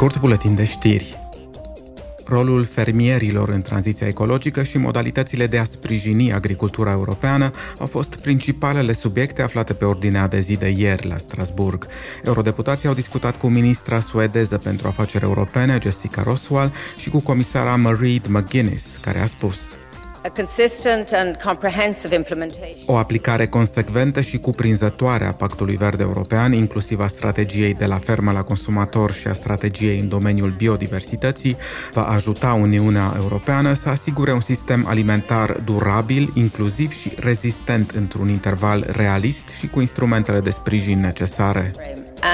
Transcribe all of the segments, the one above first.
Scurt buletin de știri. Rolul fermierilor în tranziția ecologică și modalitățile de a sprijini agricultura europeană au fost principalele subiecte aflate pe ordinea de zi de ieri la Strasburg. Eurodeputații au discutat cu ministra suedeză pentru afaceri europene, Jessica Roswell, și cu comisara Marie McGuinness, care a spus o aplicare consecventă și cuprinzătoare a Pactului Verde European, inclusiv a strategiei de la fermă la consumator și a strategiei în domeniul biodiversității, va ajuta Uniunea Europeană să asigure un sistem alimentar durabil, inclusiv și rezistent într-un interval realist și cu instrumentele de sprijin necesare.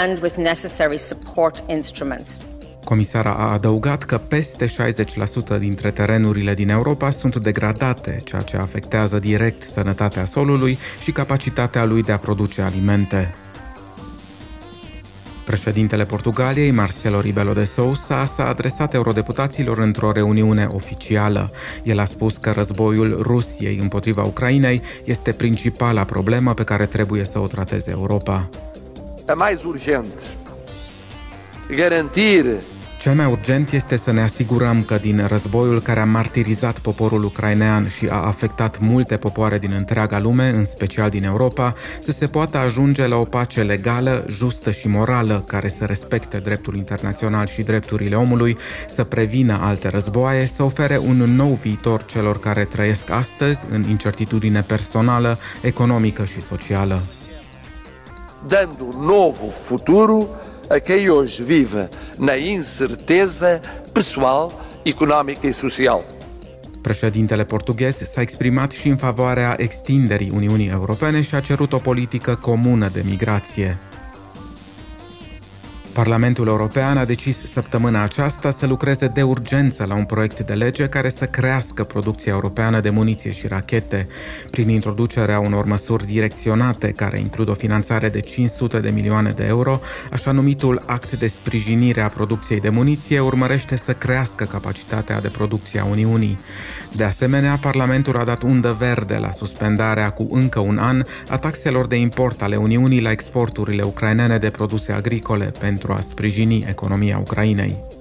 And with necessary support instruments. Comisara a adăugat că peste 60% dintre terenurile din Europa sunt degradate, ceea ce afectează direct sănătatea solului și capacitatea lui de a produce alimente. Președintele Portugaliei, Marcelo Rebelo de Sousa, s-a adresat eurodeputaților într-o reuniune oficială. El a spus că războiul Rusiei împotriva Ucrainei este principala problemă pe care trebuie să o trateze Europa. É mais urgente garantir cel mai urgent este să ne asigurăm că din războiul care a martirizat poporul ucrainean și a afectat multe popoare din întreaga lume, în special din Europa, să se poată ajunge la o pace legală, justă și morală, care să respecte dreptul internațional și drepturile omului, să prevină alte războaie, să ofere un nou viitor celor care trăiesc astăzi în incertitudine personală, economică și socială. Dando un novo futuro a quem hoje vive na incerteza pessoal, económica e social. Președintele portughez s-a exprimat și în favoarea extinderii Uniunii Europene și a cerut o politică comună de migrație. Parlamentul European a decis săptămâna aceasta să lucreze de urgență la un proiect de lege care să crească producția europeană de muniție și rachete, prin introducerea unor măsuri direcționate care includ o finanțare de 500 de milioane de euro, așa numitul act de sprijinire a producției de muniție urmărește să crească capacitatea de producție a Uniunii. De asemenea, Parlamentul a dat undă verde la suspendarea cu încă un an a taxelor de import ale Uniunii la exporturile ucrainene de produse agricole pentru a sprijini economia Ucrainei.